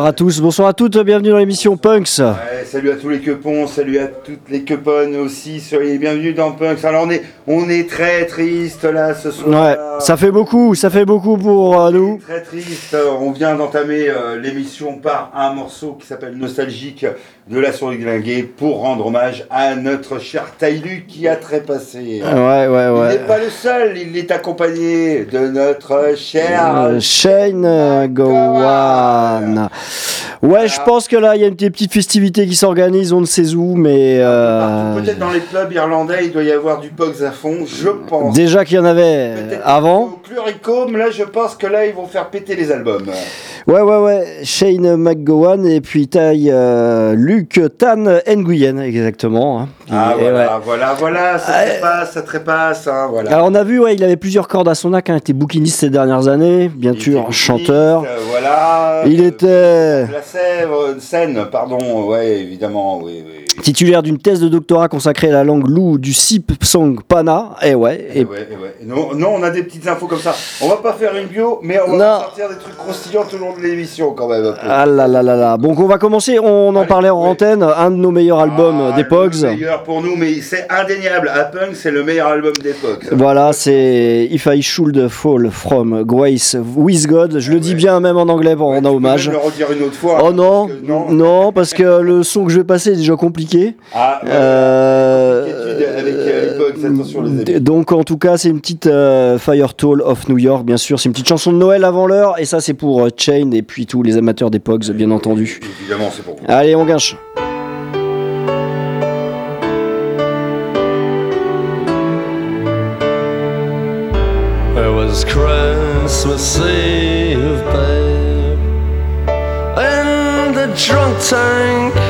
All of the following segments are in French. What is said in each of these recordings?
bonsoir à tous, bonsoir à toutes, bienvenue dans l'émission Punks. Ouais, salut à tous les quepons, salut à toutes les queponnes aussi, soyez bienvenus dans Punks. Alors on est, on est très triste là ce soir. Ouais, ça fait beaucoup, ça fait beaucoup pour euh, nous. Très triste, on vient d'entamer euh, l'émission par un morceau qui s'appelle Nostalgique de la souris glinguée pour rendre hommage à notre cher Tailu qui a trépassé. Ouais, ouais, Il ouais. n'est pas le seul, il est accompagné de notre cher Euh, Shane euh, Gowan. Ouais, je pense que là, il y a des petites festivités qui s'organisent, on ne sait où, mais euh, Peut-être dans les clubs irlandais, il doit y avoir du Pogs à fond, je pense. déjà qu'il y en avait avant. Au Cluricome, là, je pense que là, ils vont faire péter les albums. Ouais, ouais, ouais. Shane McGowan et puis taille euh, Luc Tan Nguyen, exactement. hein. Ah, Et ouais. voilà, voilà, voilà, ça Ah, trépasse, ça trépasse, hein, voilà. Alors on a vu, ouais, il avait plusieurs cordes à son arc, hein, il était bouquiniste ces dernières années, bien Il sûr, chanteur. euh, voilà. Il euh, était La Sèvre, Seine, pardon, ouais, évidemment, oui, oui. Titulaire d'une thèse de doctorat consacrée à la langue lou du Sip Song Pana. Et ouais, Et et ouais, et ouais. Non, non, on a des petites infos comme ça. On va pas faire une bio, mais on va sortir des trucs croustillants tout le long de l'émission quand même. Ah là là là là. Donc on va commencer, on en Allez, parlait en antenne, un de nos meilleurs albums Ah, des Pogs. Le meilleur pour nous, mais c'est indéniable. Punk, c'est le meilleur album des Pogs. Voilà, c'est If I Should Fall From Grace With God. Je le dis ouais. bien même en anglais pour rendre hommage. même le redire une autre fois. Oh non, parce que non. non, parce que le son que je vais passer est déjà compliqué. Ah. Euh, amis. Donc en tout cas, c'est une petite euh, Fire Toll of New York, bien sûr. C'est une petite chanson de Noël avant l'heure. Et ça, c'est pour euh, Chain et puis tous les amateurs des Pogs, bien entendu. Évidemment, c'est pour vous. Allez, on guinche. It was Christmas Eve, babe, in the drunk tank.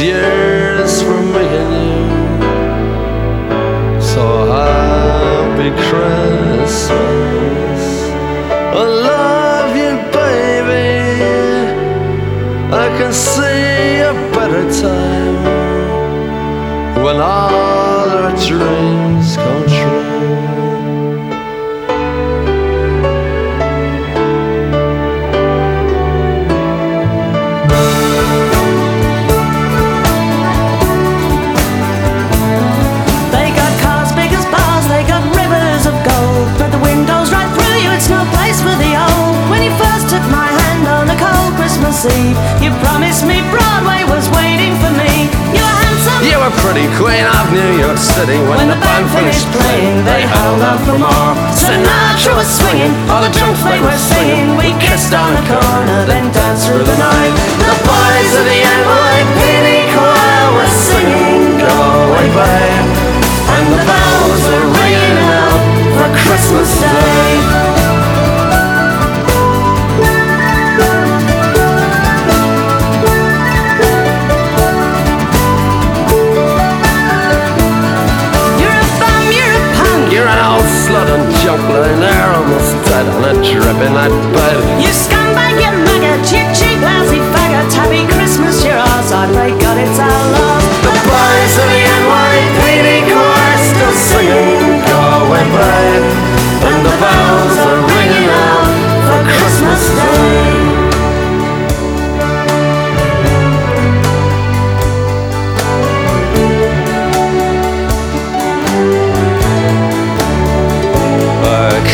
year's for and you. So happy Christmas. I love you, baby. I can see a better time when all our dreams come true. Took my hand on a cold Christmas Eve, you promised me Broadway was waiting for me. You were handsome. You were pretty queen of New York City when, When the band finished playing, they held out for more. Sinatra was swinging, all the drunks they were singing. We kissed on the corner, then danced through the night. The boys of the NYPD choir were singing, Go away, babe. And the bells were ringing out for Christmas Day. And junk lying there dead on a drip in that bed. You scumbag, you maggot, you cheap, lousy faggot. Happy Christmas, you're ours. I pray God it's our love. The boys of the NYPD choir still singing Go away, babe And the bells are ringing out for Christmas Day.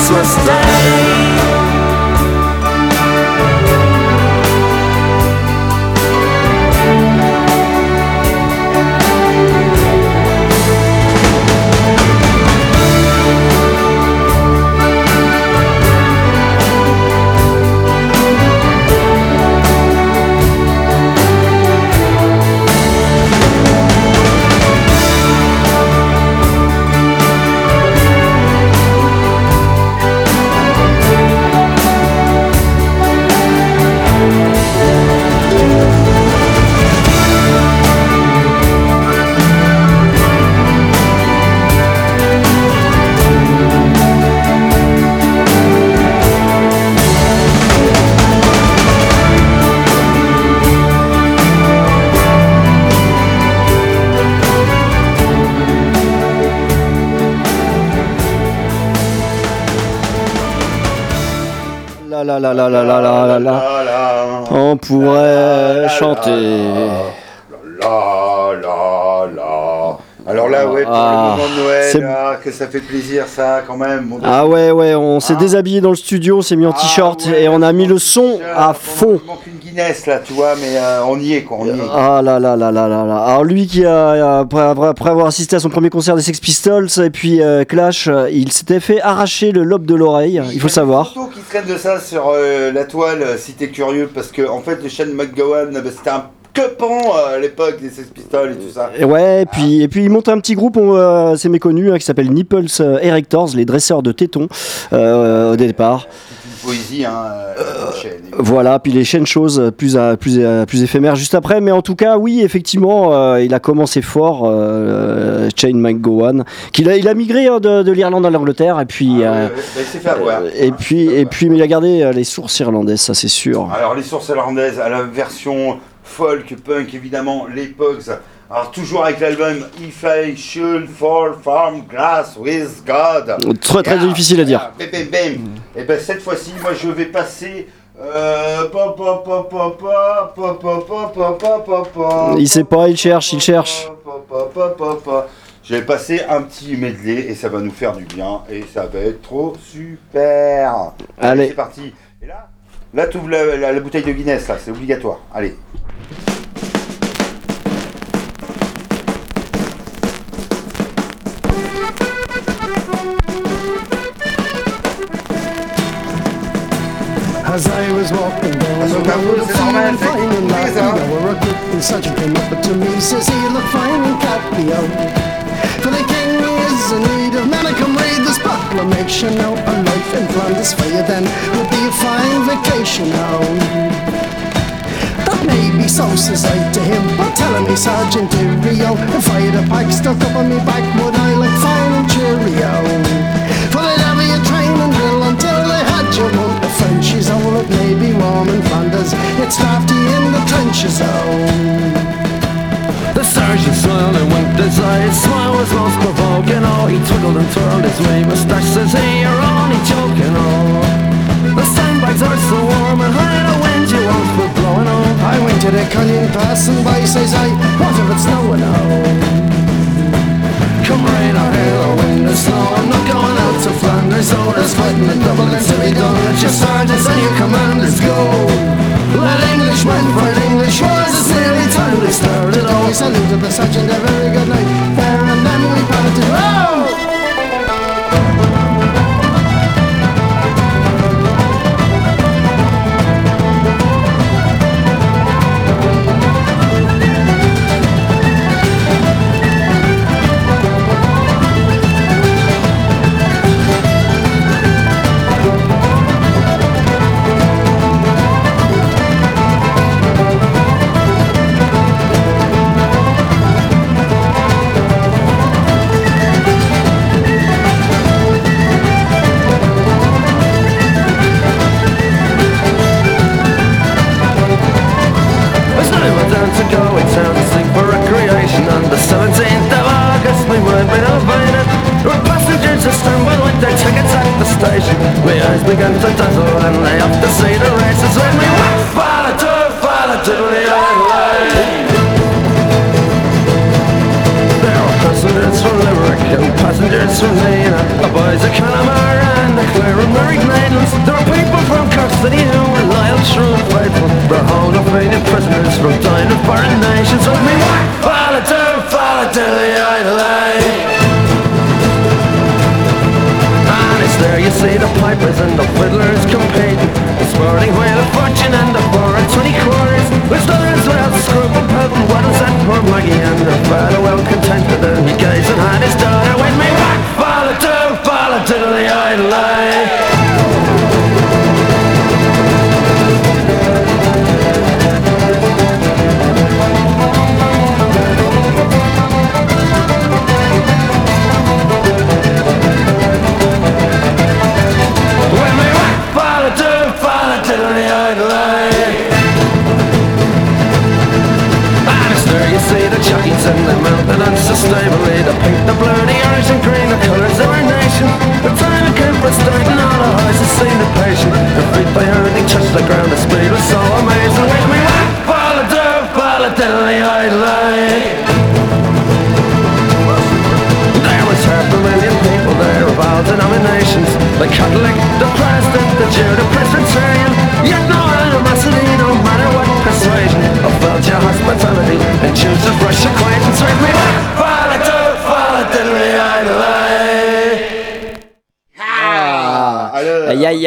restless day. la la la la la la la. On pourrait chanter. La la la. Alors là, ouais, pour le ah, moment de Noël que ça fait plaisir, ça, quand même. Ah ouais, ouais, on s'est Ah. déshabillé dans le studio, on s'est mis en Ah t-shirt et on a mis le son à on- fond. Il manque une Guinness, là, tu vois, mais euh, on y est, quoi, on y est. Ah là là là là là là. Alors lui qui a après, avoir assisté à son premier concert des Sex Pistols et puis euh, Clash, euh, il s'était fait arracher le lobe de l'oreille, il faut le savoir. Il y a qui traînent de ça sur la toile, si t'es curieux, parce que, en fait, le Shane McGowan, c'était un quepant euh, à l'époque des Sex Pistols et tout ça. Et ouais, et puis, et puis il monte un petit groupe, on, euh, c'est méconnu, hein, qui s'appelle Nipples euh, Erectors, les dresseurs de tétons euh, au départ. C'est poésie, hein, euh. Voilà, puis les chaînes choses plus, plus, plus éphémères juste après. Mais en tout cas, oui, effectivement, euh, il a commencé fort, euh, Shane McGowan, qu'il a, il a migré hein, de, de l'Irlande à l'Angleterre, et puis, Ah, euh, bah, et puis, et puis, mais il a gardé les sources irlandaises, ça c'est sûr. Alors les sources irlandaises à la version folk, punk, évidemment, les Pugs. Alors, toujours avec l'album If I Should Fall From Grass With God. Très, très difficile à dire. Bam, Et bien, cette fois-ci, moi, je vais passer il sait pas, il cherche, il cherche. Je vais passer un petit medley et ça va nous faire du bien et ça va être trop super. Allez, c'est parti. Et là, là tu ouvres la bouteille de Guinness, là, c'est obligatoire. Allez. That was, a it's all right, fine and were a came up to me, says he look fine and Capio. For the king is in need of men, I come read this proclamation now. A life in Flanders for you then would be a fine vacation now. That may be so, says I to him, but telling me Sergeant Rio, if I had a pack stuck up on me back, would I look fine and cheerio? May be warm in Flanders, it's drafty in the trenches, oh. The sergeant smiled and winked his eye His smile was most provoking, oh He twirled and twirled his wee moustache Says, hey, you're only joking, oh The sandbags are so warm and high The wind you won't be blowing, oh I went to the canyon passing by, says I, what if it's snowing, oh? Come rain or hail or wind or snow I'm not going out to Flanders Oh, there's fighting in Dublin to be done Let your sergeants and your commanders go Let Englishmen fight English wars It's nearly time they started I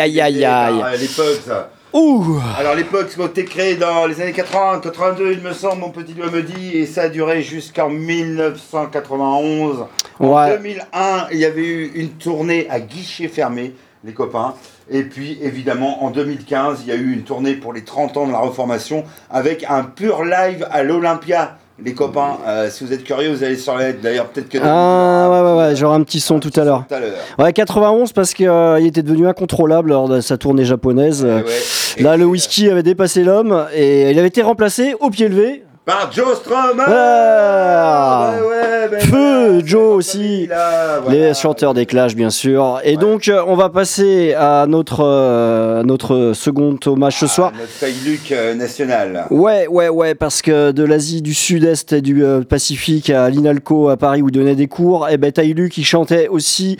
Aïe, aïe, aïe, l'époque, ça. Ouh Alors l'époque, été créé dans les années 80, 82, il me semble, mon petit doigt me dit, et ça a duré jusqu'en 1991. En Ouais. 2001, il y avait eu une tournée à guichet fermé, les copains. Et puis évidemment, en 2015, il y a eu une tournée pour les 30 ans de la reformation avec un pur live à l'Olympia. Les copains, euh, si vous êtes curieux, vous allez sur la. D'ailleurs, peut-être que. Ah ouais ouais ouais, j'aurai un petit son tout à l'heure. Ouais, 91 parce qu'il était devenu incontrôlable lors de sa tournée japonaise. Ouais, ouais. Là, le whisky avait dépassé l'homme et il avait été remplacé au pied levé. Par Joe Strummer Ah. Ouais, ben Feu, Joe aussi. là, Les chanteurs des Clash, bien sûr. Et Ouais. donc, euh, on va passer à notre, euh, notre second hommage ce Ah, soir. Notre euh, national. Ouais, ouais, ouais, parce que de l'Asie du Sud-Est et du euh, Pacifique à l'Inalco à Paris où il donnait des cours, et ben Taïlu qui chantait aussi,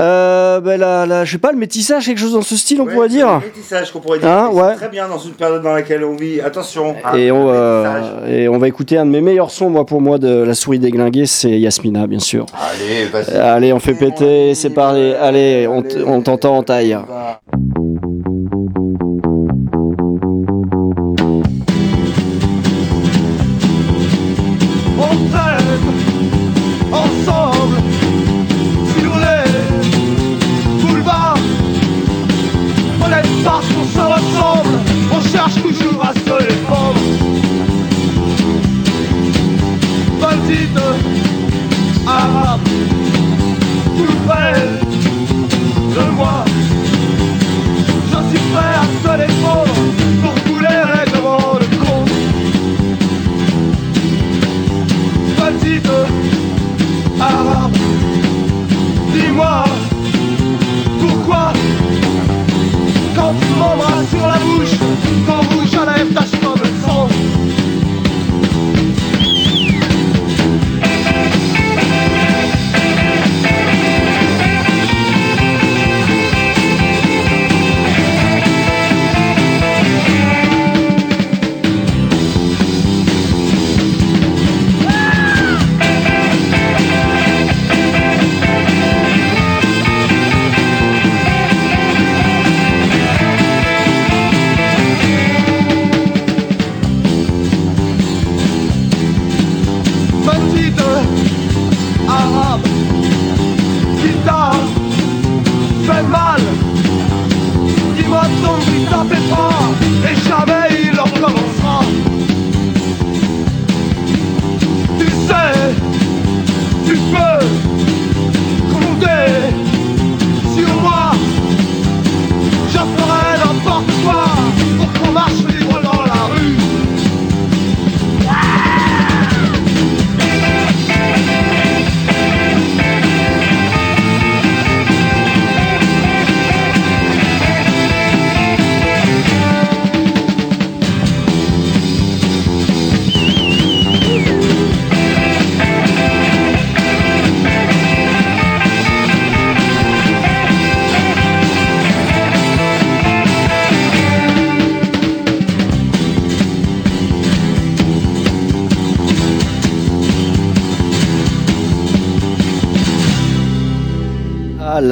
euh, ben, la, la- je sais pas, le métissage, quelque chose dans ce style, on Ouais, pourrait dire. le métissage qu'on pourrait dire. Hein, ouais. Très bien dans une période dans laquelle on vit. Attention. hein, Et le on, euh, et on va écouter un de mes meilleurs sons, moi, pour moi, de La souris déglinguée, c'est Yasmina, bien sûr. Allez, vas-y. Allez, on fait péter, c'est parti. Allez, on t'entend en taille.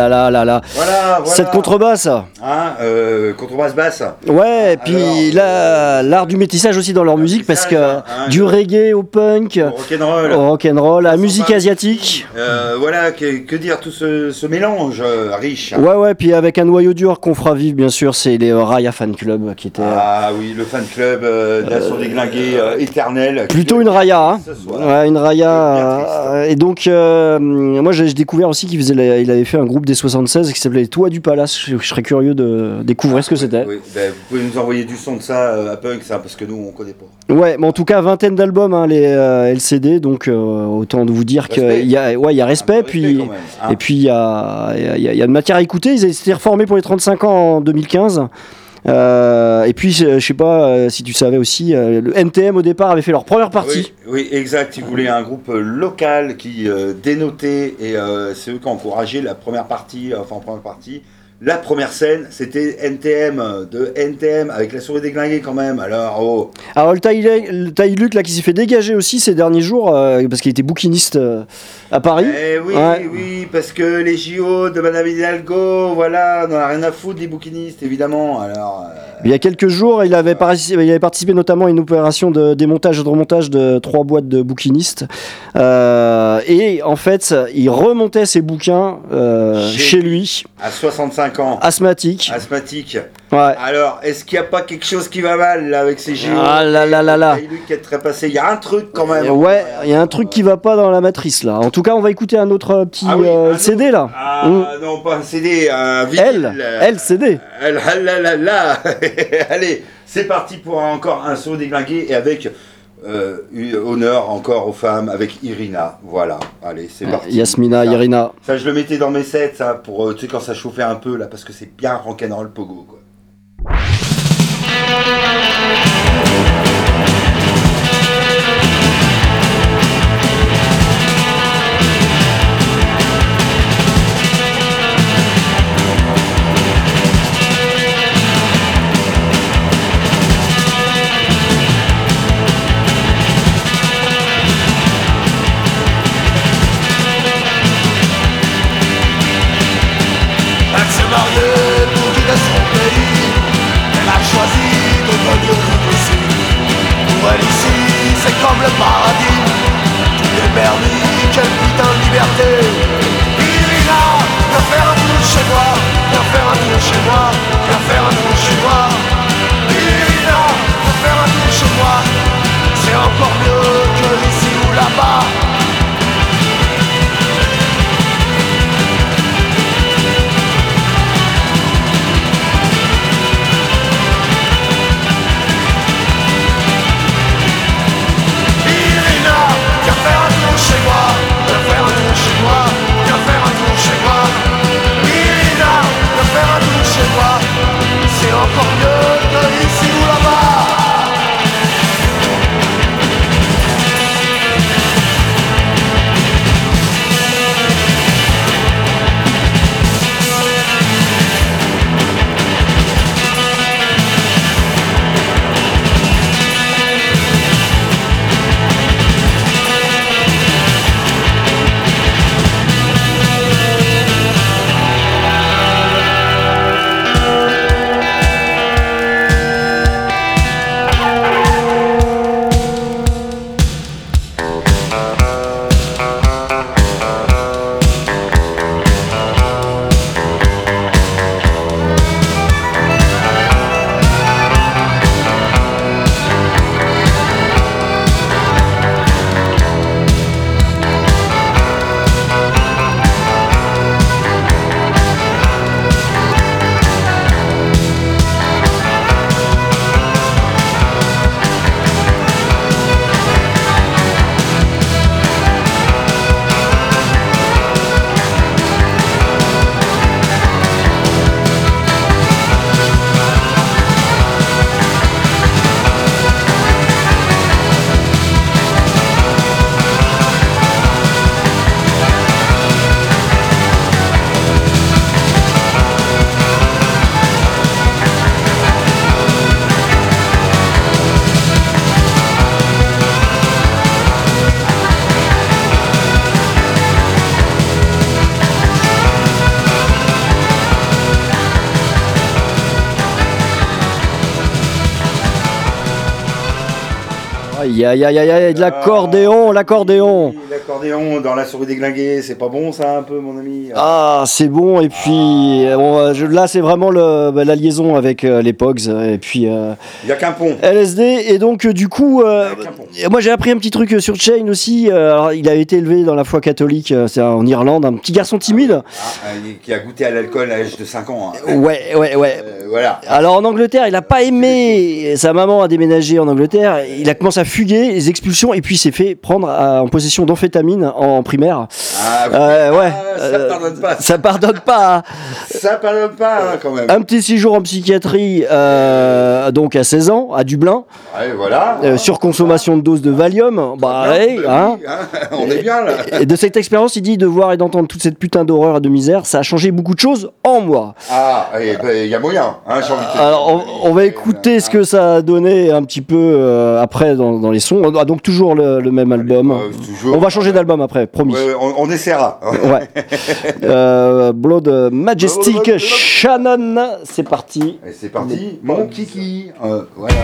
Là là là là. Voilà, voilà. Cette contrebasse. Hein, euh, contrebasse basse. Ouais, et puis là, l'art du métissage aussi dans leur Le musique, parce que hein, du reggae au punk, Au rock'n'roll. au rock'n'roll, la Sans musique asiatique. Euh, voilà, que, que dire, tout ce, ce mélange euh, riche. Ouais, ouais, puis avec un noyau dur qu'on fera vivre, bien sûr, c'est les euh, Raya Fan Club qui étaient. euh, Ah oui, le fan club déglinguée euh, éternelle. Plutôt une Raya, hein. Ouais, une Raya. Et donc, moi, j'ai découvert aussi qu'il faisait, il avait fait un groupe des 76 qui s'appelait Les Toits du Palace. Je, je serais curieux de découvrir ce que c'était. Oui, ben, vous pouvez nous envoyer du son de ça à Punk, ça, parce que nous, on connaît pas. Ouais, mais en tout cas, vingtaine d'albums, hein, les euh, LCD, donc euh, autant de vous dire qu'il y a, ouais, il y a respect, puis. hein. Et puis il y a, y, a- y a de matière à écouter. Ils étaient reformés pour les 35 ans en 2015. Euh, et puis je sais pas euh, si tu savais aussi, le NTM au départ avait fait leur première partie. Oui, oui, exact. Ils voulaient un groupe local qui dénotait et c'est eux qui ont encouragé la première partie, enfin en première partie, La première scène, c'était NTM, euh, de NTM, avec la souris déglinguée quand même. Alors, oh. Alors le Ty, le Ty Luke, là qui s'est fait dégager aussi ces derniers jours euh, parce qu'il était bouquiniste euh, à Paris. Eh oui, Ouais. oui, parce que les JO de Madame Hidalgo, voilà, on n'en a rien à foutre des bouquinistes, évidemment. Alors, euh, Il y a quelques jours, il avait, participé, il avait participé notamment à une opération de démontage et de remontage de trois boîtes de bouquinistes. Et en fait, il remontait ses bouquins Chez chez lui, à 65 ans, asthmatique. asthmatique. Ouais. Alors, est-ce qu'il n'y a pas quelque chose qui va mal là avec ces JO Ah là là là là. Il qui est très passé. Il y a un truc quand même. Ouais, il y a un truc qui va pas dans la matrice là. En tout cas, on va écouter un autre euh, petit Ah oui, euh, un CD là. Ah Mm. non, pas un CD, un vinyle. Elle, elle CD. Elle, ah là là là. Allez, c'est parti pour encore un saut déglingué et avec euh, eu- honneur encore aux femmes avec Irina. Voilà, allez, c'est parti. Yasmina, Ça, Irina. Ça, je le mettais dans mes sets, ça, pour, euh, tu sais, quand ça chauffait un peu, là, parce que c'est bien rock'n'roll pogo, quoi. Liberté Irina, viens faire un tour chez moi Viens faire un tour chez moi Viens faire un tour chez moi. Irina, viens faire un tour chez moi. C'est encore mieux Aïe aïe aïe aïe aïe, de l'accordéon, l'accordéon. L'accordéon dans la souris déglinguée, c'est pas bon ça un peu, mon ami? Ah, c'est bon. Et puis euh, euh, je- là, c'est vraiment le, bah, la liaison avec euh, les Pogs. Et puis euh, Il n'y a qu'un pont. LSD. Et donc, euh, du coup, euh, moi j'ai appris un petit truc euh, sur Chain aussi. Euh, alors, il a été élevé dans la foi catholique, euh, c'est en Irlande, un petit garçon timide. Ah, euh, qui a goûté à l'alcool à l'âge de 5 ans. hein. Ouais, ouais, ouais. Euh, voilà. Alors en Angleterre, il a pas aimé. Sa maman a déménagé en Angleterre. Il a commencé à fuguer les expulsions, et puis s'est fait prendre à- en possession d'amphétamines en primaire. Ah, Euh, ouais. ah, ça euh, pardonne pas. Ça pardonne pas. hein. Ça pardonne pas hein, quand même. Un petit séjour en psychiatrie, euh, donc à 16 ans, à Dublin. Ouais, voilà. Euh, surconsommation de doses de Valium. Bah, Bien, bah hein. oui, On est bien là. Et de cette expérience, il dit de voir et d'entendre toute cette putain d'horreur et de misère, ça a changé beaucoup de choses en moi. Ah, il y a moyen, hein, envie de. Alors, on, on va écouter ce que ça a donné un petit peu après dans, dans les sons. On a donc toujours le, le même album. Toujours. On va changer d'album après, promis. Ouais, on, on essaiera. Ouais. Euh, Blood Majestic Blood- Shannon, c'est parti. Et c'est parti, mon kiki. Euh, voilà.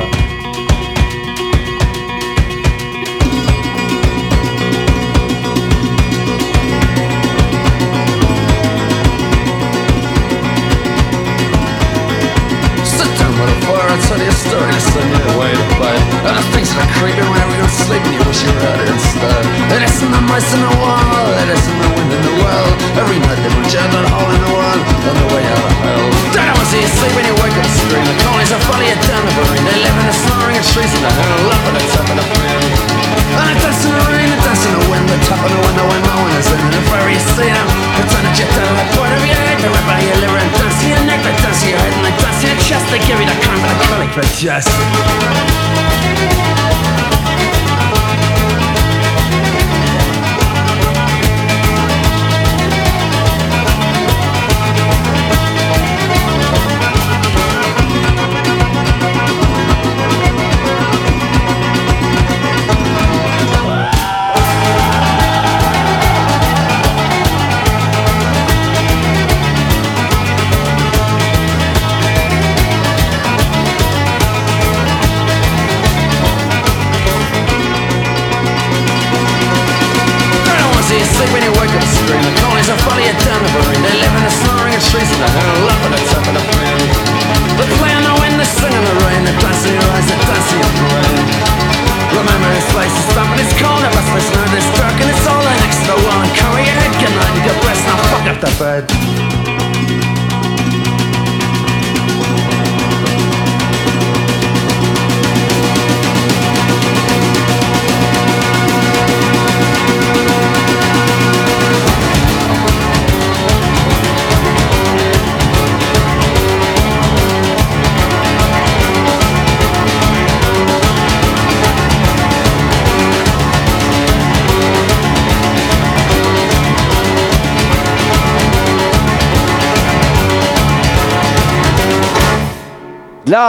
Sit down by the fire, I'll tell you a story to send you away to bed. And the things that are creeping whenever you're sleeping, you wish you were out instead. It isn't the mice in the wall, it isn't the wind in the well. Every night they will jam that hole in the wall on the way out of hell. Don't want to see you sleep when you wake up and scream. The colonies are down the brain. They live in the snoring and trees and the hell up at the top of the fan. And it dance in the rain, it dance in the wind, the top of the window when no one is in. And if ever you see them, pretend that you're down the point of your head. They rip out your liver and dance to your neck, they dance to your head and they dance to your chest. They give you that kind of for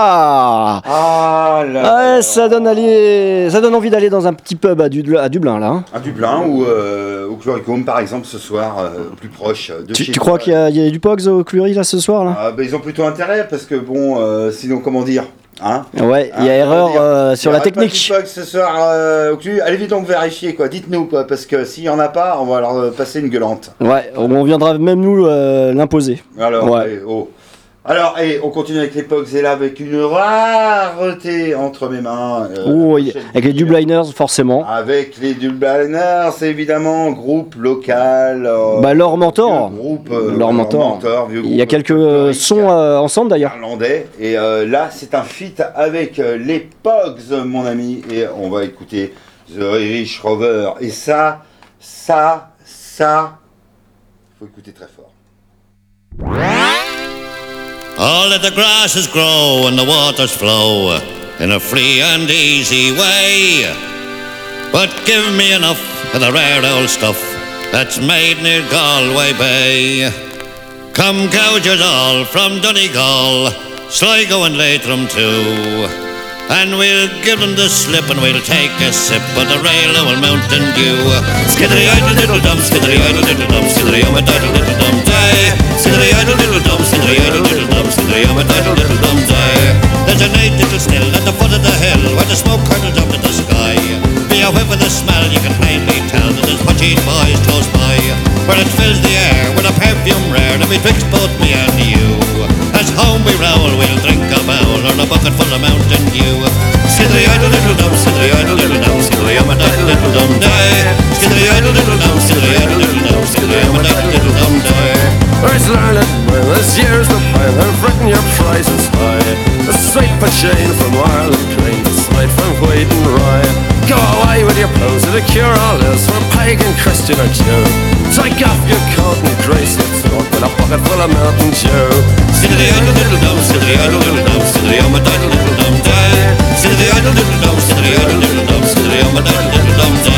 Là Ah là. Ouais, ça donne, aller... ça donne envie d'aller dans un petit pub à, Dublin, là. hein. À Dublin ou euh, au Chloricum par exemple ce soir, euh, plus proche de Tu, chez tu crois qu'il y, a- il y a du Pogs au Clury, là, ce soir, là? Ah, bah, Ils ont plutôt intérêt parce que bon, euh, sinon comment dire hein? Ouais, il y a Hein, erreur euh, sur Il y la pas technique. ce soir euh. Allez vite donc vérifier quoi, dites-nous quoi, parce que s'il y en a pas, on va leur euh, passer une gueulante. Ouais, on viendra même nous euh, l'imposer. Alors, Ouais. allez, oh. Alors, et on continue avec les Pogs et là avec une rareté entre mes mains. euh, Oh, avec les. Dubliners, forcément. Avec les Dubliners, évidemment groupe local. euh, Bah, leur mentor. Groupe, euh, Leur mentor. vieux Il y a quelques euh, sons ensemble, d'ailleurs. irlandais. Et là, c'est un feat avec les Pogs, mon ami. Et on va écouter The Irish Rover. Et ça, ça, ça, faut écouter très fort. All that the grasses grow and the waters flow in a free and easy way. But give me enough of the rare old stuff that's made near Galway Bay. Come gougers all from Donegal, Sligo and Leitrim too. And we'll give them the slip and we'll take a sip of the rail of Mountain Dew. Skiddery idle dum, skiddery idle dum, skiddery um dum Skiddery idle little dum, skiddery idle little dum, skiddery um idle little dum day. There's a nice little still at the foot of the hill where the smoke curls up to the sky. Be a whiff of the smell, you can plainly tell that there's punching boys close by. Where it fills the air with a perfume rare that betwixt both me and you. As home we roll, we'll drink a bowl or a bucket full of Mountain Dew. Skiddery idle little dum, skiddery idle little dum, skiddery um idle little dum day. Learn it when year's the plan I've written your prices high A straight for chain from Ireland Crane A straight from Wheaton Rye Go away with your pose the cure all is for pagan, Christian or Jew. Take off your coat and grace your throat with a bucket full of Mountain Dew. Skiddly idle little dum, skiddly idle little dum, skiddly um a diddle little dum day. Skiddly idle little dum, skiddly idle little dum, skiddly um a diddle little dum day.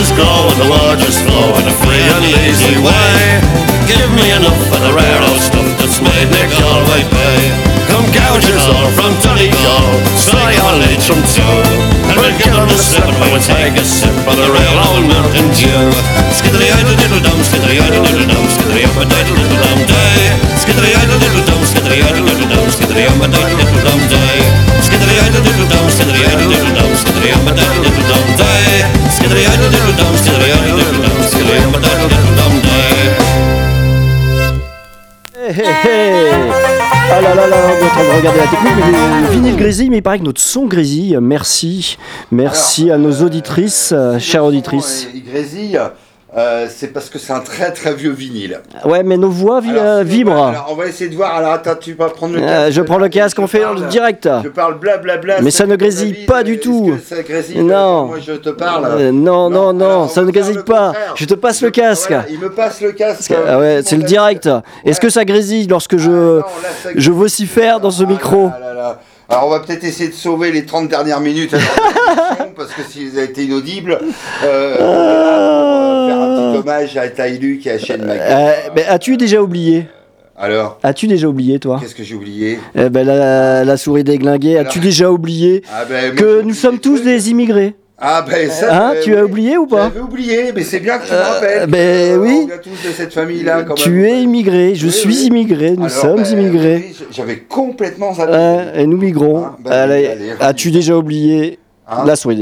Let the grasses grow and the waters flow in a free and easy way. Give me enough of the rare old stuff that's made Nick Galway pay. Come gouge us all from Donegal, say our lead from two. And we'll give them a sip and we'll take a sip of the real old Mountain Dew. Skiddly idle diddle dum, skiddly idle diddle dum, skiddly up a diddle diddle dum day. Skiddly idle diddle dum, skiddly idle diddle dum, skiddly up a idle diddle dum, idle day. Skiddly idle diddle dum, skiddly idle diddle dum, skiddly up a diddle diddle dum day. Hé, hé. Ah là là là, on est en train de regarder la technique, mais le, le vinyle grésille, mais il paraît que notre son grésille. Merci, merci Alors, à nos auditrices, euh, chères auditrices. Il grésille, euh, c'est parce que c'est un très très vieux vinyle. Ouais, mais nos voix vi- Alors, euh, vibrent. alors, on va essayer de voir. Alors attends, tu vas prendre le casque. Euh, je prends le casque, on fait parle- le direct. Je parle blablabla. Mais ça ne grésille pas du tout. que ça grésille Non. Moi je te parle. Euh, non, non, non, alors, ça ne grésille le pas. contraire. Je te passe le casque. Voilà, il me passe le casque. Ah ouais, c'est le direct. Est-ce que ça grésille lorsque je, Ah, non, là, ça je vocifère dans ce Ah micro là là là. Alors on va peut-être essayer de sauver les 30 dernières minutes parce que s'ils ont été inaudibles, euh, est pour euh, faire un petit hommage à Taïlu qui achète ma Euh, mais As-tu déjà oublié Alors, As-tu déjà oublié, toi qu'est-ce que j'ai oublié Eh ben, la, la souris déglinguée, as-tu déjà oublié ah ben, que nous sommes tous des immigrés Ah ben ça, Hein euh, Tu as oublié ou pas J'avais oublié, mais c'est bien que tu me Euh, rappelles. ben euh, oui. On vient tous de cette famille-là Tu même. es immigré, je Oui, suis oui. immigré, nous Alors, sommes ben, immigrés. J'avais complètement zappé. Et nous migrons. Ah, ben, as-tu déjà oublié Hein la souris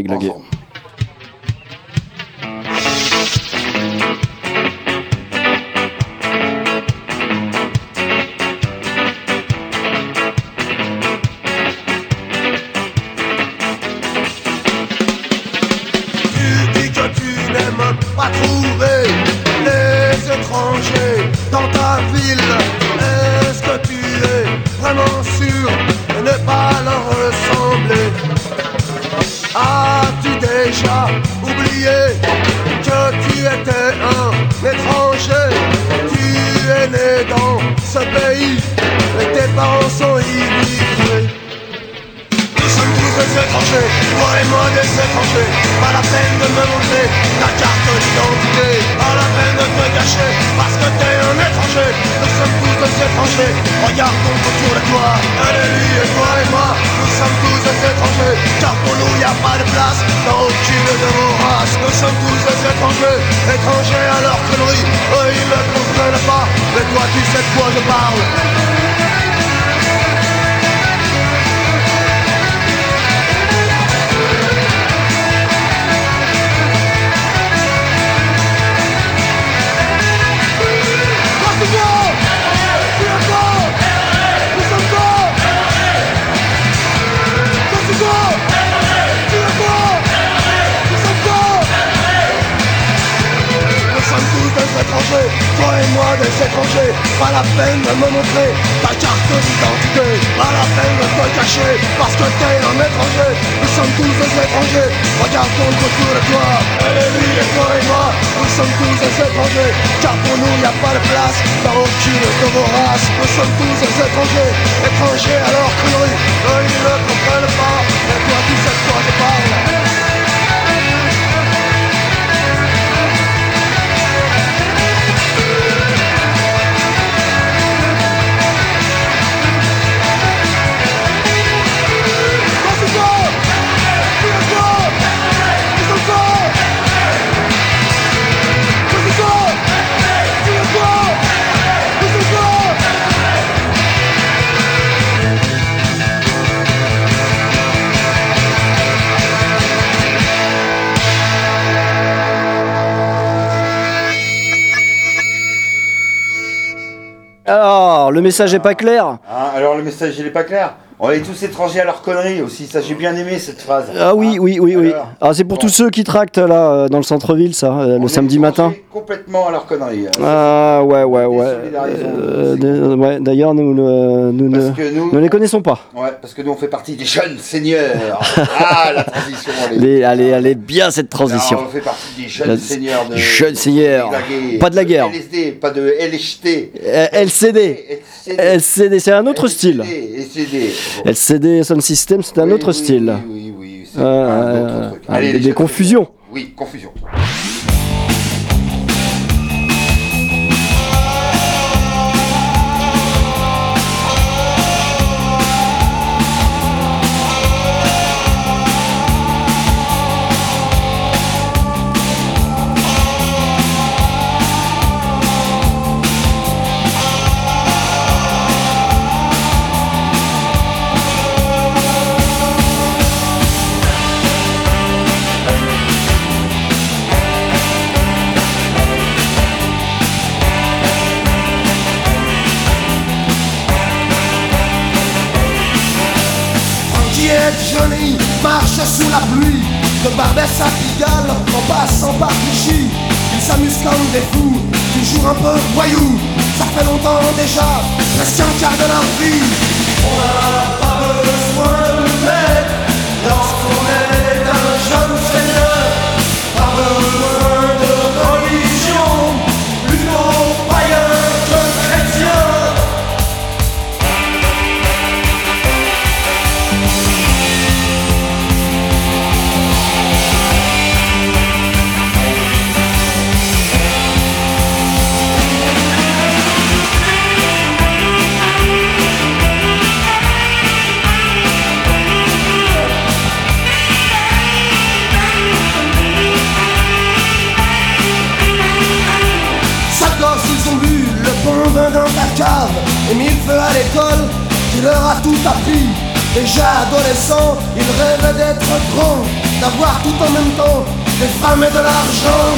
des étrangers, toi et moi des étrangers. Pas la peine de me montrer ta carte d'identité. Pas la peine de te cacher parce que t'es un étranger. Nous sommes tous des étrangers, regarde autour de toi. Elle est lui et toi et moi, nous sommes tous des étrangers. Car pour nous y a pas de place dans aucune de vos races. Nous sommes tous des étrangers, étrangers à leur connerie. Eux ils ne comprennent pas, mais toi tu sais de quoi je parle toi et moi des étrangers. Pas la peine de me montrer ta carte d'identité. Pas la peine de te cacher parce que t'es un étranger. Nous sommes tous des étrangers, regarde ton autour de toi. Est lui et toi et moi, nous sommes tous des étrangers. Car pour nous y a pas de place dans aucune de vos races. Nous sommes tous des étrangers, étrangers à leur connerie Eux ils ne comprennent pas, mais toi tu sais de quoi je parle le message est pas clair. Hein, alors le message il est pas clair On est tous étrangers à leurs conneries aussi, ça j'ai bien aimé cette phrase. Ah oui, oui, oui, oui. Ah, c'est pour bon. tous ceux qui tractent là euh, dans le centre-ville, ça, euh, on le est samedi matin. Complètement à leurs conneries. hein. Ah ouais, ouais, ouais. Euh, ouais, D'ailleurs, nous, ne- nous, ne, nous, nous les connaissons pas. ouais, parce que nous on fait partie des jeunes seigneurs. ah la transition, Les, allez, allez, bien cette transition. Non, on fait partie des jeunes La- seigneurs de. jeunes seigneurs. Pas de la guerre. LSD, pas de LHT. LCD. LCD, c'est un autre style. LCD. LCD Sound System, c'est un Oui, autre oui, style. Oui, oui, oui. c'est Ah, un autre ah, truc. Allez, des- des confusions. Oui, confusion. Sous la pluie. De Barbès à Pigalle en passant par Clichy. Ils s'amusent comme des fous, toujours un peu voyous Ça fait longtemps déjà, presque un quart de leur vie. On n'a pas besoin de maître leur a tout appris. Déjà adolescent, ils rêvaient d'être grands D'avoir tout en même temps, des femmes et de l'argent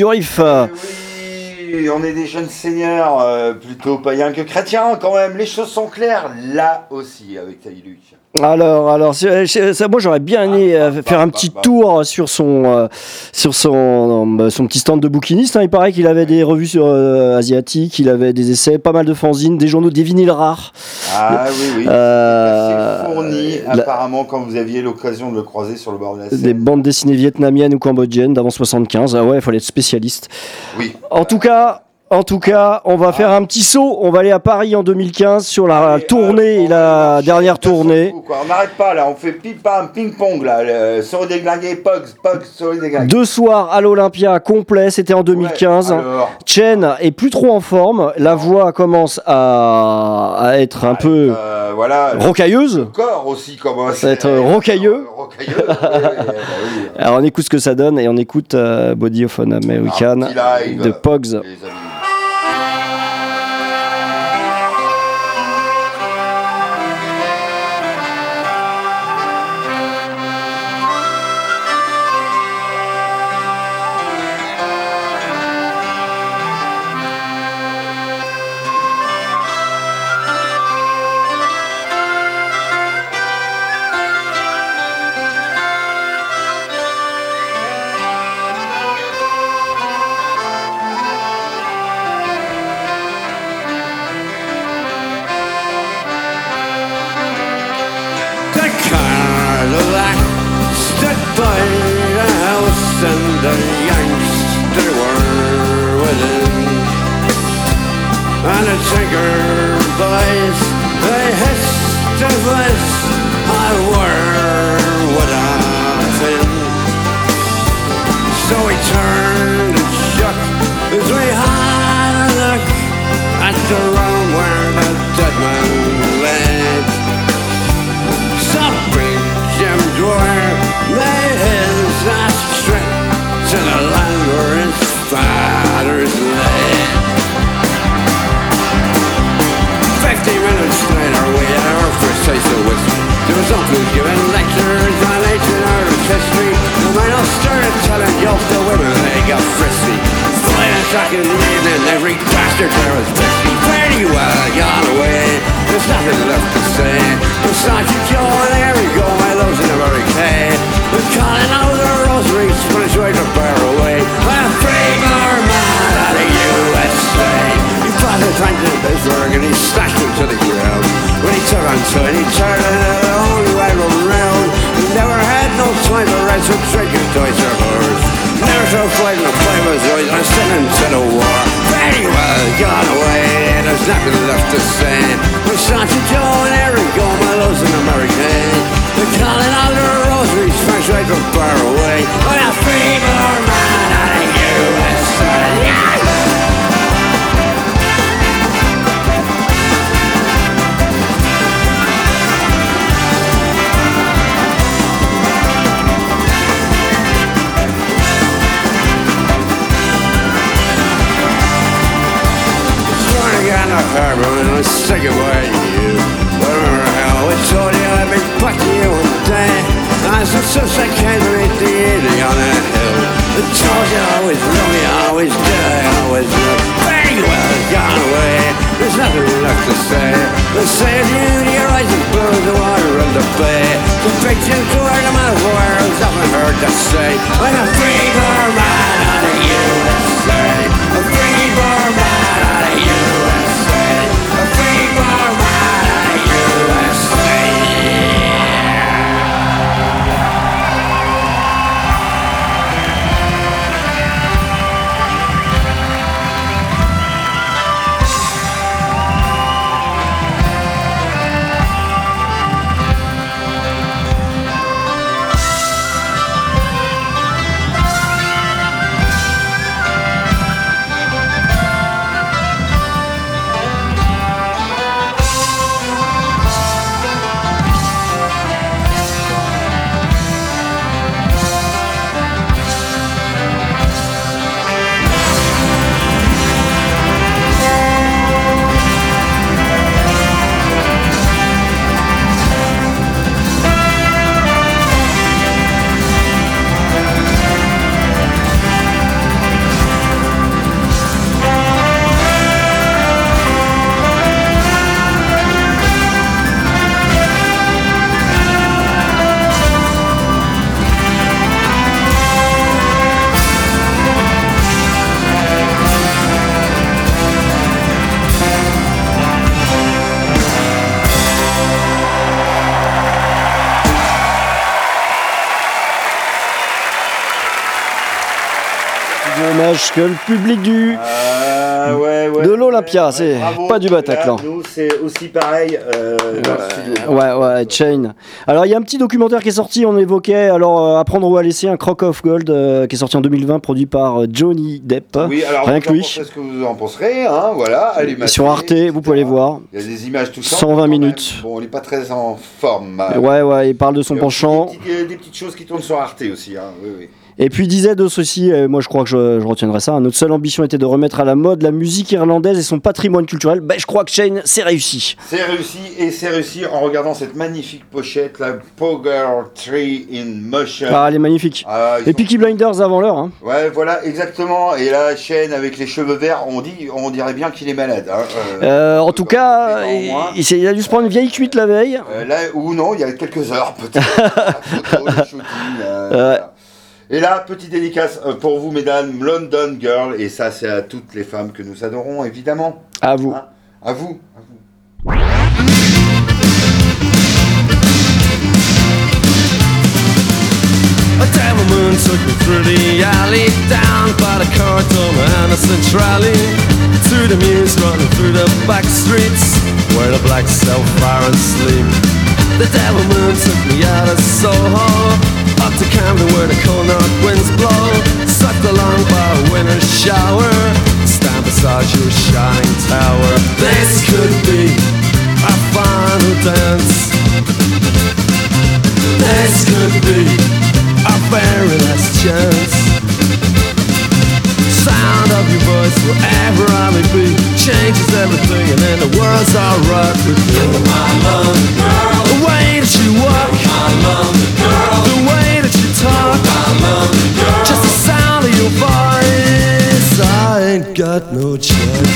Allez, jusqu'au bout du riff. Oui, jeunes seigneurs, euh, plutôt païens que chrétiens quand même. Les choses sont claires là aussi avec Taïluc. Alors, alors, c'est- ça, moi j'aurais bien aimé Ah, euh, bah, faire bah, un bah, petit tour sur son, euh, sur son, euh, son petit stand de bouquiniste. hein. Il paraît qu'il avait des revues sur euh, asiatiques, il avait des essais, pas mal de fanzines, des journaux, des vinyles rares. Ah oui, oui. Euh, fourni la- apparemment quand vous aviez l'occasion de le croiser sur le bord de la Seine. Des bandes dessinées vietnamiennes ou cambodgiennes d'avant 75. Ah ouais, il fallait être spécialiste. Oui. En tout cas, en tout cas, on va faire un petit saut. On va aller à Paris en 2015 sur la Allez, tournée, euh, la dernière tournée. coup. On n'arrête pas là, on fait ping-pong, ping-pong là. Le... Sur déglingué, Pogs, Pogs, sur déglingué. Deux soirs à l'Olympia complet, c'était en 2015. alors, Chen est plus trop en forme, la voix commence à, à être un peu euh, voilà. Le rocailleuse. corps aussi commence va être rocailleux. Euh, bah oui. Alors on écoute ce que ça donne et on écoute euh, Body of an American de Pogs. There's nothing left to say. We're Sergeant Joe and Eric go, my love's American. They're calling out their rosaries, French right from far away. And I say goodbye to you. Whatever hell, I told you I'd be back to you one day. I said, since I came to meet the evening on that hill. I told you I always love you, I always did, I always will. Very well gone away. There's nothing left to say. The same beauty, your eyes and blue, the water of the bay. The picture to where the man was often heard to say. I'm a free born man out of USA. Que le public du. Ouais, ouais, De l'Olympia, ouais, c'est pas du Bataclan. Là, Nous, c'est aussi pareil euh, dans. Ouais, ouais, Chain. Alors, il y a un petit documentaire qui est sorti, on évoquait, alors, euh, Apprendre ou à laisser, un Croc of Gold, euh, qui est sorti en 2020, produit par euh, Johnny Depp. Oui, alors Rien que lui. ce que vous en penserez, hein, voilà, allez Et sur Arte, vous pouvez aller voir. Il y a des images tout ça. 120 minutes. Bon, on n'est pas très en forme. euh, Ouais, ouais, il parle de son il y a penchant. Des, petites- des petites choses qui tournent sur Arte aussi, hein, oui, oui. Et puis disait de ceci, et moi je crois que je, je retiendrai ça, notre seule ambition était de remettre à la mode la musique irlandaise et son patrimoine culturel. Ben, je crois que Shane, c'est réussi. C'est réussi et c'est réussi en regardant cette magnifique pochette, la Poker Tree in Motion. Ah, elle est magnifique. Ah, Et sont- Peaky Blinders avant l'heure. Hein. Ouais, voilà, exactement. Et là, Shane avec les cheveux verts, on dit, on dirait bien qu'il est malade. hein, euh, Euh, en tout cas, au il, a dû se prendre une vieille cuite la veille. Euh, là, ou non, il y a quelques heures peut-être. Et là, petite dédicace euh, pour vous, mesdames, London Girl, et ça, c'est à toutes les femmes que nous adorons, évidemment. À vous. Hein à vous. à vous. A gentleman took me through the alley Down by the Cardona and the Centrale To the muse running through the back streets where the blacks sell fire and sleep. The devil moon took me out of Soho to Camden where the cold north winds blow. Sucked along by a winter shower, stand beside your shining tower. This could be our final dance. This could be our very last chance. Sound of your voice wherever I may be changes everything, and then the world's alright with you. My love, girl. The way that you walk, my love, girl. The way talk, my love, girl. Just the sound of your voice, I ain't got no choice.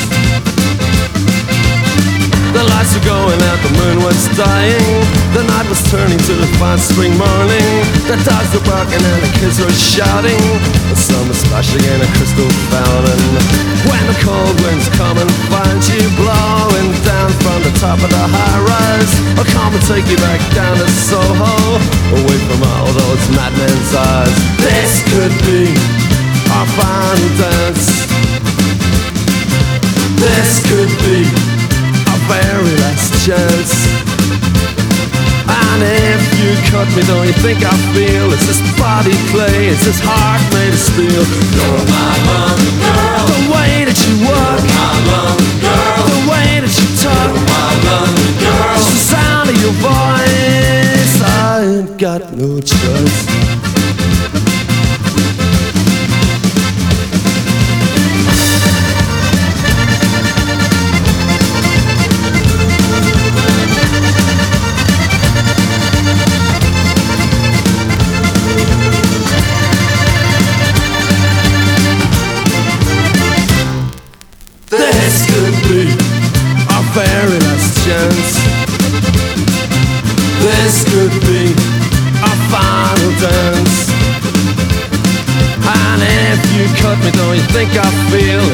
Night was turning to the fine spring morning. The dogs were barking and the kids were shouting. The sun was splashing in a crystal fountain. When the cold winds come and find you blowing down from the top of the high rise, I'll come and take you back down to Soho, away from all those madmen's eyes. This could be our final dance. This could be our very last chance. And if you cut me, don't you think I feel it's this body clay, it's this heart made of steel? You're my love girl. The way that you walk, my love girl. The way that you talk, my love girl. Just the sound of your voice, I ain't got no choice. I feel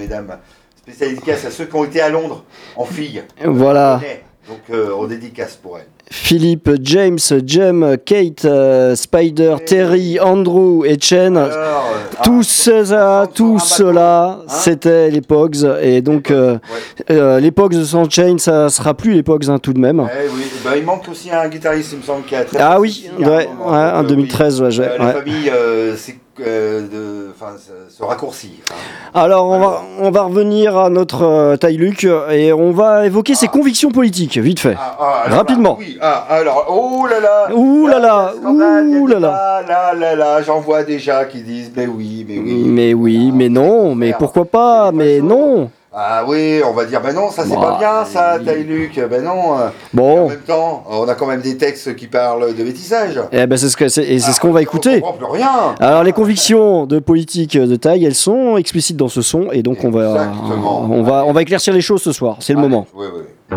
mesdames. Spécial dédicace à ceux qui ont été à Londres en filles. Voilà. Donc euh, on dédicace pour elles. Philippe, James, Jem, Kate, euh, Spider, Terry, Andrew et Chen. Alors, euh, Tous ah, ceux-là, tout un cela, bateau, hein c'était les Pogs. Et donc, euh, Ouais. les Pogs sans Chain, ça sera plus les Pogs hein, tout de même. Eh oui, bah, il manque aussi un guitariste, il me semble, qui a très Ah oui, ouais, ouais, en euh, 2013, ouais, ouais. La famille, c'est de, enfin, se- se raccourcit. Enfin, Alors, on va, on va revenir à notre euh, taille Luc et on va évoquer ses convictions politiques, vite fait. ah, ah, alors Rapidement. oui, ah, alors, oh là là. Ouh là là, ouh là là. là là là, j'en vois déjà qui disent, mais oui, mais oui. Mais oui, mais non, mais pourquoi pas, mais non. Ah oui, on va dire, ben non, ça c'est Bah, pas bien, ça, oui. Taïluc, ben non. euh, Et en Bon, même temps, on a quand même des textes qui parlent de bêtissage. eh ben c'est ce que c'est, ce qu'on Ah, va écouter. On comprend plus rien. Alors les convictions de politique de taille, elles sont explicites dans ce son et donc on va, on va, on va éclaircir les choses ce soir. C'est le Allez, moment. Oui, oui.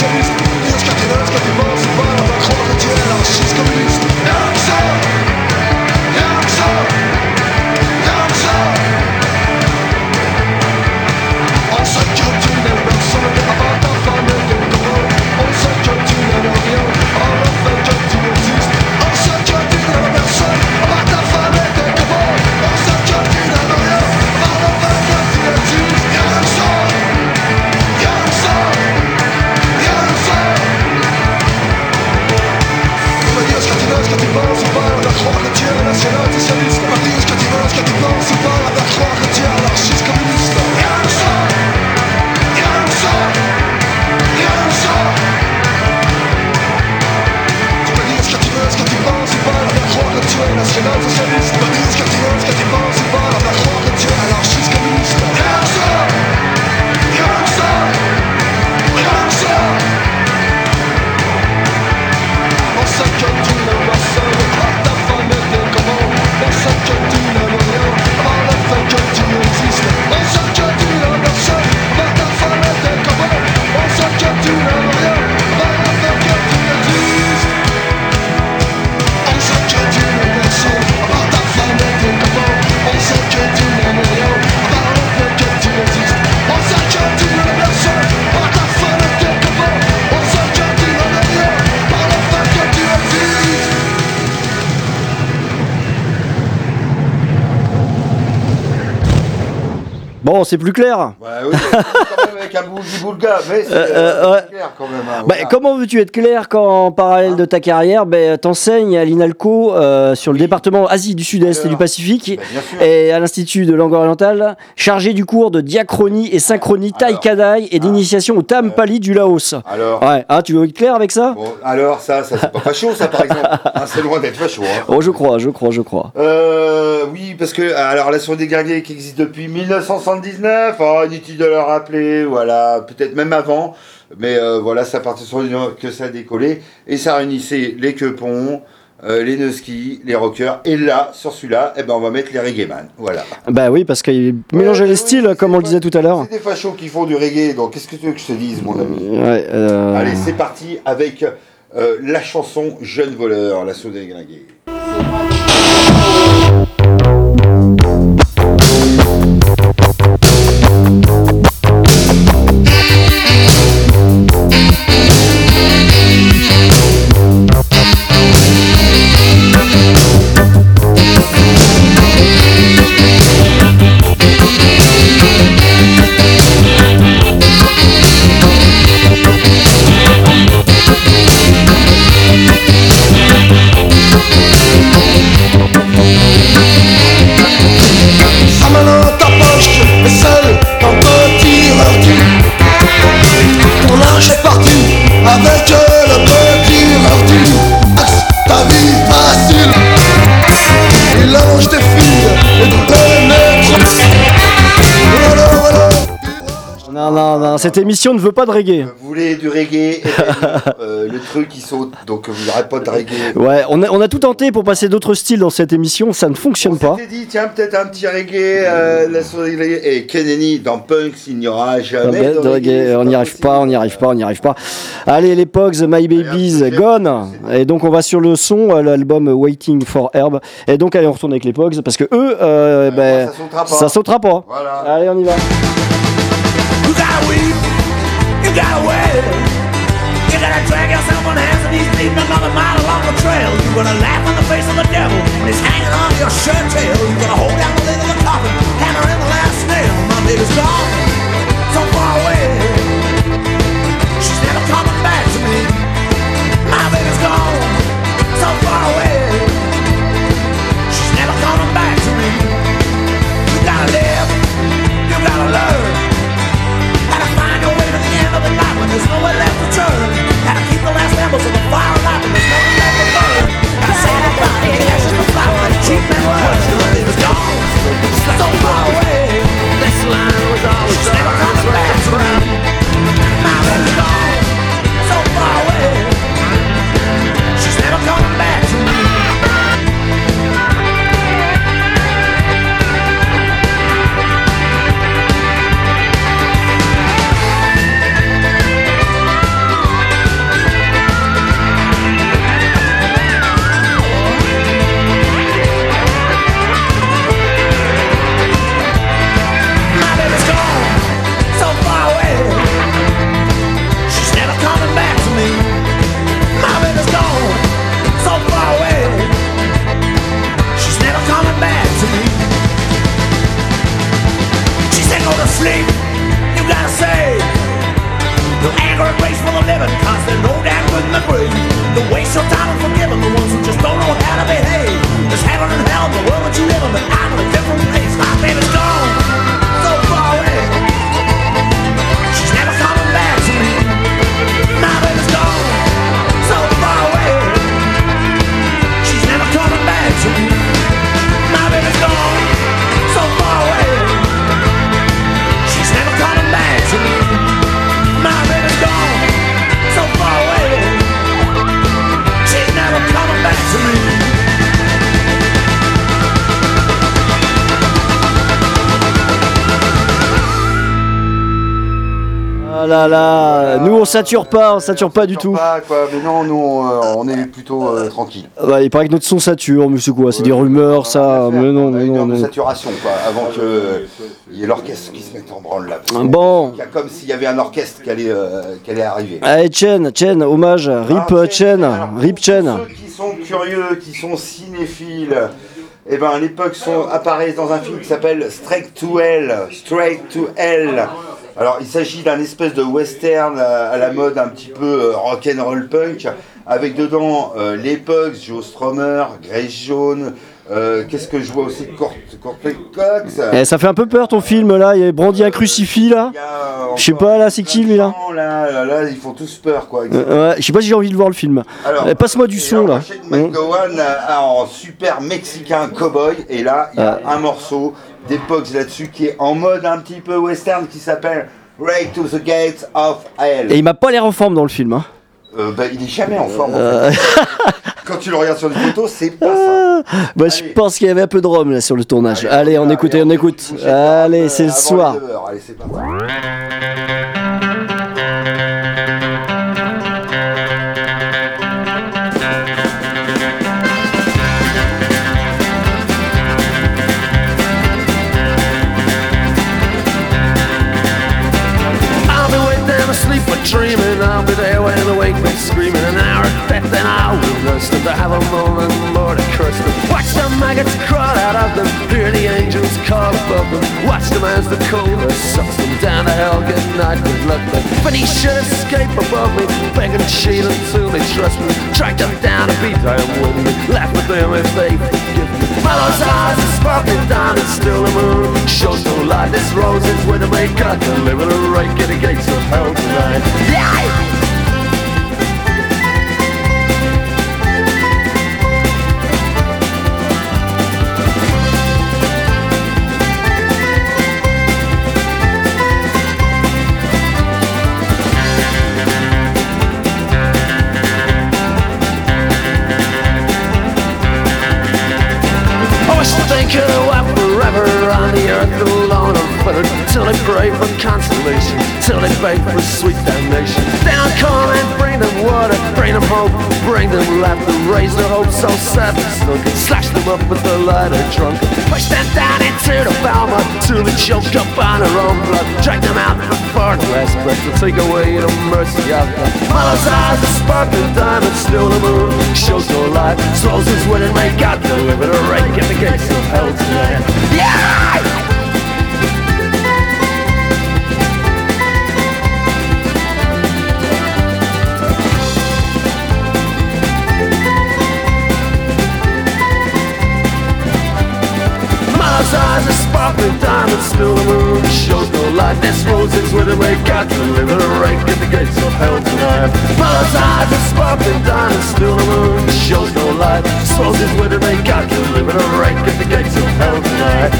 National-socialiste Tu c'est plus clair. Ouais, oui, quand même avec un boulga, mais c'est Euh, euh, euh, ouais. Clair quand même. hein, Bah, voilà. comment veux-tu être clair quand, en parallèle de ta carrière, ben, t'enseignes à l'INALCO euh, sur le département Asie du Sud-Est et du Pacifique Bah, et à l'Institut de langue orientale, chargé du cours de diachronie et synchronie Alors, Kadai et d'initiation au Tam Pali du Laos. Alors, Ouais, hein, tu veux être clair avec ça? Bon, alors ça, ça c'est pas facho, ça par exemple. Hein, c'est loin d'être facho. Hein. Oh, je crois, je crois, je crois. Euh, oui, parce que alors la sonde des guerriers qui existe depuis 1979, oh, inutile de le rappeler, voilà, peut-être même avant, mais euh, voilà, ça partait sur une que ça a décollé et ça réunissait les quepons, euh, les neuskis, les rockers, et là, sur celui-là, eh ben on va mettre les reggae man, voilà. Bah oui, parce qu'il mélangeait Ouais, les styles, comme on le disait tout à l'heure. C'est des fachos qui font du reggae, donc qu'est-ce que tu veux que je te dise, mon ami Ouais, euh, Allez, c'est parti avec euh, la chanson Jeune voleur, la sonde des guerriers. Cette émission ne veut pas de reggae. Vous voulez du reggae, ben, euh, le truc qui saute, donc vous n'aurez pas de reggae. Ouais, on a, on a tout tenté pour passer d'autres styles dans cette émission, ça ne fonctionne On pas. s'était dit, tiens, peut-être un petit reggae, euh, la. Et Kennedy, dans Punks, il n'y aura jamais De de reggae. on n'y arrive pas, on n'y arrive pas, on n'y arrive pas. Allez, les Pogs, My Babies, Gone. Et donc, on va sur le son, euh, l'album Waiting for Herb. Et donc, allez, on retourne avec les Pogs parce que eux, euh, ben, ça sautera pas. ça sautera pas. Voilà. Allez, on y va. You gotta weep, you gotta wail. You gotta drag yourself on hands and knees, leading another mile along the trail. You're gonna laugh in the face of the devil, and he's hanging on your shirt tail. You're gonna hold down the lid of the coffin, hammer in the last nail. My baby's gone, so and cheap and words. Your baby's gone, sature pas, on sature pas du tout. Pas, quoi, mais non, nous, on, euh, on est plutôt euh, tranquille. Ouais, il paraît que notre son sature, mais c'est quoi? C'est des rumeurs, ça. Mais non, On a mais une non, non. saturation, quoi, avant que il y ait l'orchestre qui se mette en branle là. Bon. Il y a comme s'il y avait un orchestre qui allait, euh, qui allait arriver. Allez, Chen, Chen, hommage, rip Ah, Chen, Alors, rip pour Chen. Ceux qui sont curieux, qui sont cinéphiles et ben les Pugs sont, apparaissent dans un film qui s'appelle Straight to Hell. Straight to Hell. Alors il s'agit d'un espèce de western euh, à la mode un petit peu euh, rock'n'roll punk, avec dedans euh, les Pugs, Joe Strummer, Grace Jones, euh, qu'est-ce que je vois aussi Court- Courtney Cox. Eh, ça fait un peu peur ton film là, il y a Brandy un crucifix là. Je sais pas, là, c'est qui, lui, là là, là, là, ils font tous peur quoi. Euh, ouais, je sais pas si j'ai envie de voir le film. Eh, Passe-moi du son là, McGowan en super mexicain cowboy et là il y a Ah. un morceau des Pogs là-dessus qui est en mode un petit peu western qui s'appelle Right to the Gates of Hell. Et il m'a pas l'air en forme dans le film. Hein. Euh, bah, il est jamais en forme. en Euh, fait. Quand tu le regardes sur des photos, c'est pas ça. bah, je pense qu'il y avait un peu de rhum là sur le tournage. Allez, on écoute, allez, on écoute. les cordes, Allez, euh, c'est le soir. Allez, c'est parti. Them to have a moment more to curse them. Watch the maggots crawl out of them. Hear the angels call above them. Watch them as the cold sucks them down to hell. Good night, good luck. But Phoenicia escape above me, begging Sheila to me, trust me. Track them down and be down with me. Laugh with them if they forgive me. Mallow's eyes are sparkling down and still the moon shows no light. This rose is where to make God deliver the right, get the gates of hell tonight. Yeah! come Till they pray for consolation, till they beg for sweet damnation. I'll come and bring them water, bring them hope, bring them laughter Raise their hopes so sad and sunken, slash them up with the lighter drunk. Push them down into the Falmouth till they choke up on their own blood. Drag them out the far west, but to take away the mercy of God. Mallow's eyes are sparkling diamonds, still the moon shows no light Souls is winning, may God deliver the right, get the gates of hell tonight Yeah! Mallow's eyes are sparkling diamonds, still the moon shows no light. This rose is where they got to live it right, get the gates of hell tonight. Mallow's eyes are sparkling diamonds, still the moon shows no light. This rose is where they got to live it right, get the gates of hell tonight.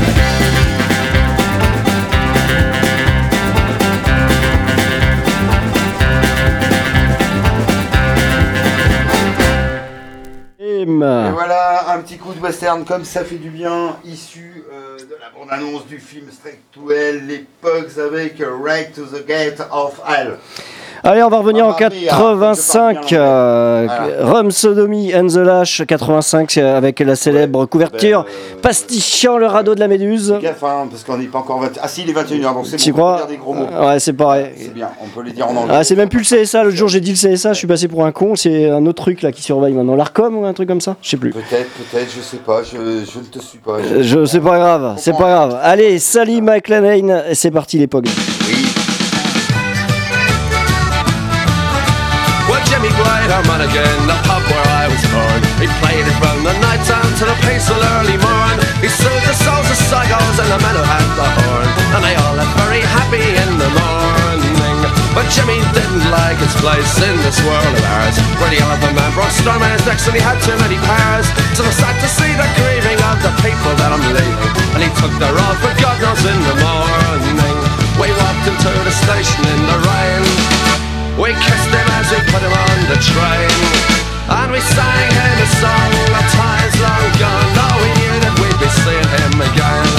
Et voilà, un petit coup de western comme ça fait du bien, issu la bande-annonce du film Straight to les Pugs avec Right to the Gate of Hell. Allez, on va revenir en Mamma mia, 85. je parle bien euh, Voilà. Rum Sodomy and the Lash 85 euh, avec la célèbre couverture ben, euh, pastichant le radeau de la méduse. Gaffe, hein, parce qu'on n'est pas encore 20... Ah si, il est 21h, donc c'est bon, dire des gros mots. Ouais, c'est pareil. C'est bien, on peut les dire en anglais. Ah, c'est même plus le CSA. L'autre jour, j'ai dit le CSA. Je suis passé pour un con. C'est un autre truc là qui surveille maintenant. L'Arcom ou un truc comme ça Je sais plus. Peut-être, peut-être, je sais pas, je, ne te suis pas. Euh, Je, c'est pas grave, c'est pas grave. Allez, Sally McLennan, c'est parti l'époque. Glide, on again, the pub where I was born. He played it from the night time to the peaceful early morn. He soothed the souls of psychos and the men who had the horn. And they all left very happy in the morning. But Jimmy didn't like his place in this world of ours. Where the elephant man brought storm in his decks and he had too many powers. So I sad to see the grieving of the people that I'm leaving. And he took the road for God knows in the morning. We walked into the station in the rain. We kissed him as we put him on the train. And we sang him a song of times long gone Though we knew that we'd be seeing him again.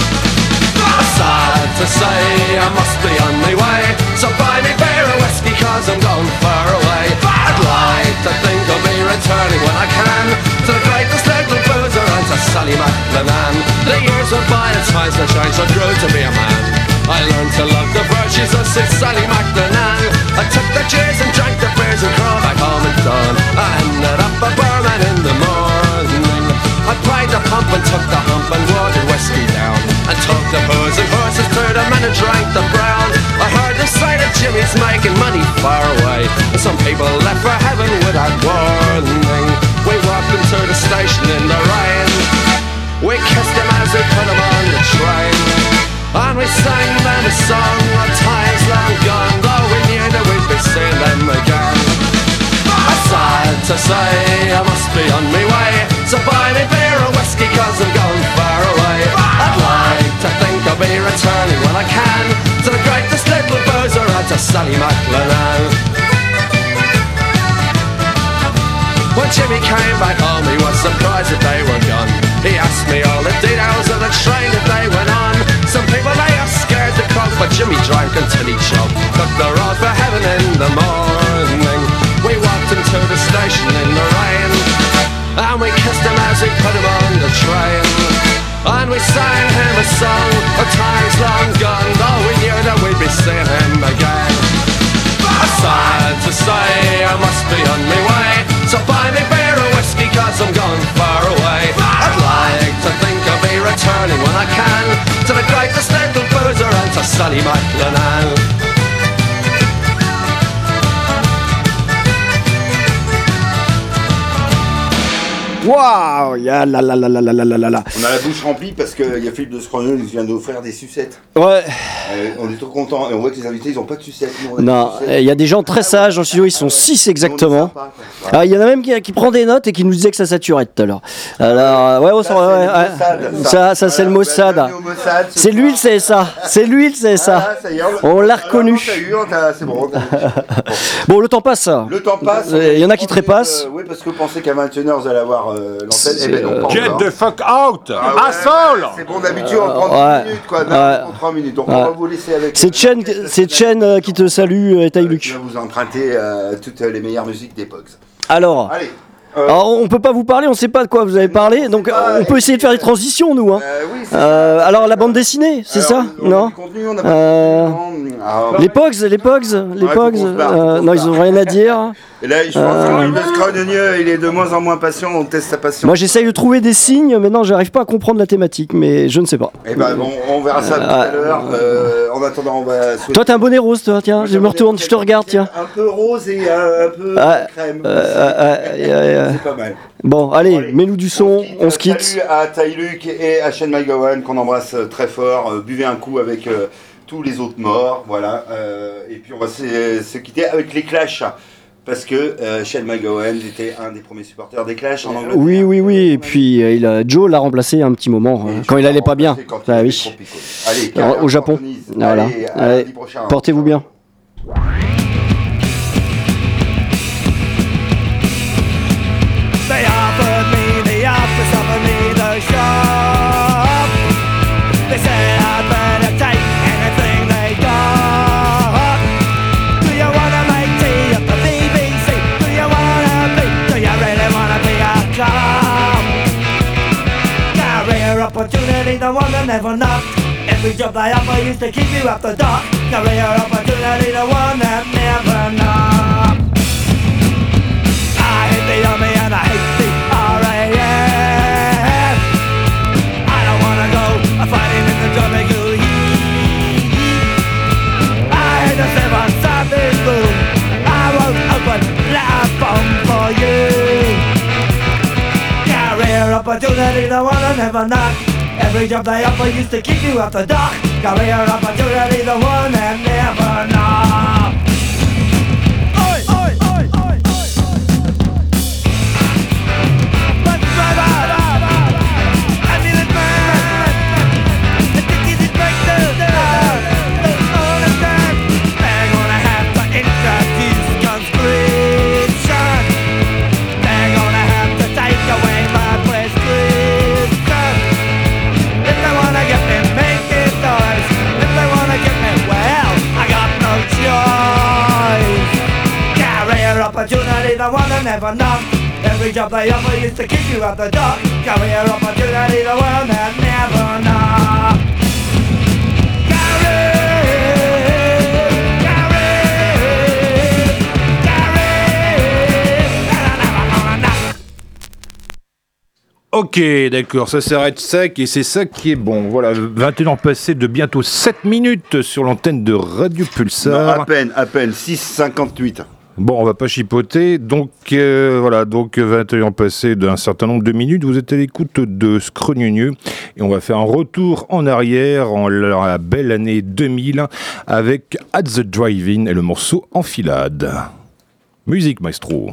Sad to say I must be on my way So buy me beer and whiskey cause I'm going far away. I'd like to think I'll be returning when I can To the greatest little boozer and to Sally McLennan The years went by and times have changed I grew to be a man. I learned to love the virtues of Sally McLennan I took the cheers and drank the beers and crawled back home and dawn. I ended up a barman in the morning. I played the pump and took the hump and watered whiskey down. And took the booze and horses through the men and drank the brown. I heard the sight of Jimmy's making money far away. Some people left for heaven without war. Say, I must be on my way. So buy me beer or whiskey, cause I'm going far away. I'd like to think I'll be returning when I can to the greatest little boozer out to Sally McLennan. When Jimmy came back home, he was surprised that they were gone. He asked me all the details of the train that they went on. Some people they are scared to croak, but Jimmy drank until he choked. Took the road for heaven in the morning. Into the station in the rain, and we kissed him as we put him on the train. And we sang him a song of times long gone, though we knew that we'd be seeing him again. Sad to say, I must be on my way. So buy me beer or whiskey, cause I'm going far away. I'd like to think I'll be returning when I can to the greatest little boozer and to Sally McLennan. Waouh la la la la la la la la la. On a la bouche remplie parce qu'il y a Philippe de Scrogneux qui vient d'offrir des sucettes. Ouais, Euh, on est trop contents et on voit que les invités ils ont pas de sucettes. Nous, non, il y a des gens très sages dans le studio, ils sont 6 exactement. Nous, on est sympas, quoi. Voilà. Ah, Il y en a même qui, qui prend des notes et qui nous disait que ça saturait tout à l'heure. Alors, ouais, on Ça, ouais, c'est ça, ça c'est le Voilà, Mossad. C'est lui le soir. CSA. C'est lui le CSA. Voilà, ça On l'a reconnu. C'est bon. le temps passe. Le temps passe. Euh, il y en a qui trépassent. Euh, oui, parce que vous pensez qu'à 21h vous allez avoir euh, l'antenne. Eh ben non, euh, pas Get encore. the fuck out Ah ouais, Asshole C'est bon, d'habitude on prend 10 Ouais. minutes quoi. Ouais. Là, on prend 3 minutes. Donc on Ouais. va vous laisser avec. C'est euh, Chen, c'est Chen euh, qui te salue, euh, euh, qui Taïluc. va vous emprunter euh, toutes les meilleures musiques des Pogs. Alors, Allez. Euh, alors, on peut pas vous parler, on sait pas de quoi vous avez parlé, donc pas, on peut essayer de faire des transitions, nous. Hein. euh, oui, Euh, alors, la bande dessinée, c'est ça Non Euh, Les Pogs, les Pogs, les Ouais, Pogs, euh, non, ils ont rien à dire. Et là, je pense Euh, que il est de moins en moins patient. On teste sa patience. Moi, j'essaye de trouver des signes, mais non, j'arrive pas à comprendre la thématique, mais je ne sais pas. Eh ben bon, on verra ça tout à Euh, l'heure. Euh, en attendant, on va souhaiter. Toi, t'as un bonnet rose, toi, tiens, je me retourne, je te regarde, tiens. Un peu rose et euh, un peu Ah, crème. Euh, C'est pas mal. Bon, allez, Allez, mets-nous du son, on se quitte. Salut à Taïluc et à Shane McGowan qu'on embrasse euh, très fort. Euh, buvez un coup avec euh, tous les autres morts. Voilà. Euh, et puis on va se, se quitter avec les Clash. Parce que Shane McGowan était un des premiers supporters des Clash en Angleterre. Oui, oui, oui, et puis il a, Joe l'a remplacé un petit moment, Et je quand il l'ai allait pas bien. quand Ah oui. Allez, Alors, au Japon. Voilà. Allez, Allez. Portez-vous bien. Never knocked. Every job I offer used to keep you up the dock. Career opportunity, the one that never knocked. I hate the army and I hate the RAF. I don't wanna go fighting in the jungle heat. I hate the seven Sunday school. I won't open that bomb for you. Career opportunity, the one I never knock. Every job they offer used to keep you off the dock. Career opportunity, the one that never knock. Every job they offer used to you out the. Career opportunity, the never. Ok, d'accord, ça s'arrête sec et c'est ça qui est bon. Voilà, 21 ans passés de bientôt 7 minutes sur l'antenne de Radio Non, Pulsar. à peine, à peine. 6,58. Bon, on va pas chipoter. Donc euh, voilà, donc 21 ans passés d'un certain nombre de minutes, vous êtes à l'écoute de Scrognonieux et on va faire un retour en arrière en la belle année 2000 avec At the Drive-In et le morceau Enfilade. Musique maestro.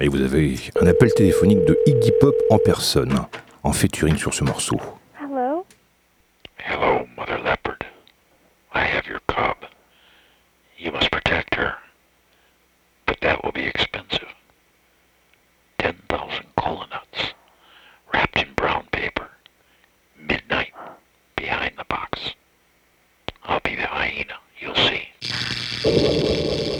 Et vous avez un appel téléphonique de Iggy Pop en personne, en featuring sur ce morceau. That will be expensive. 10,000 kola wrapped in brown paper. Midnight, behind the box. I'll be the hyena, you'll see.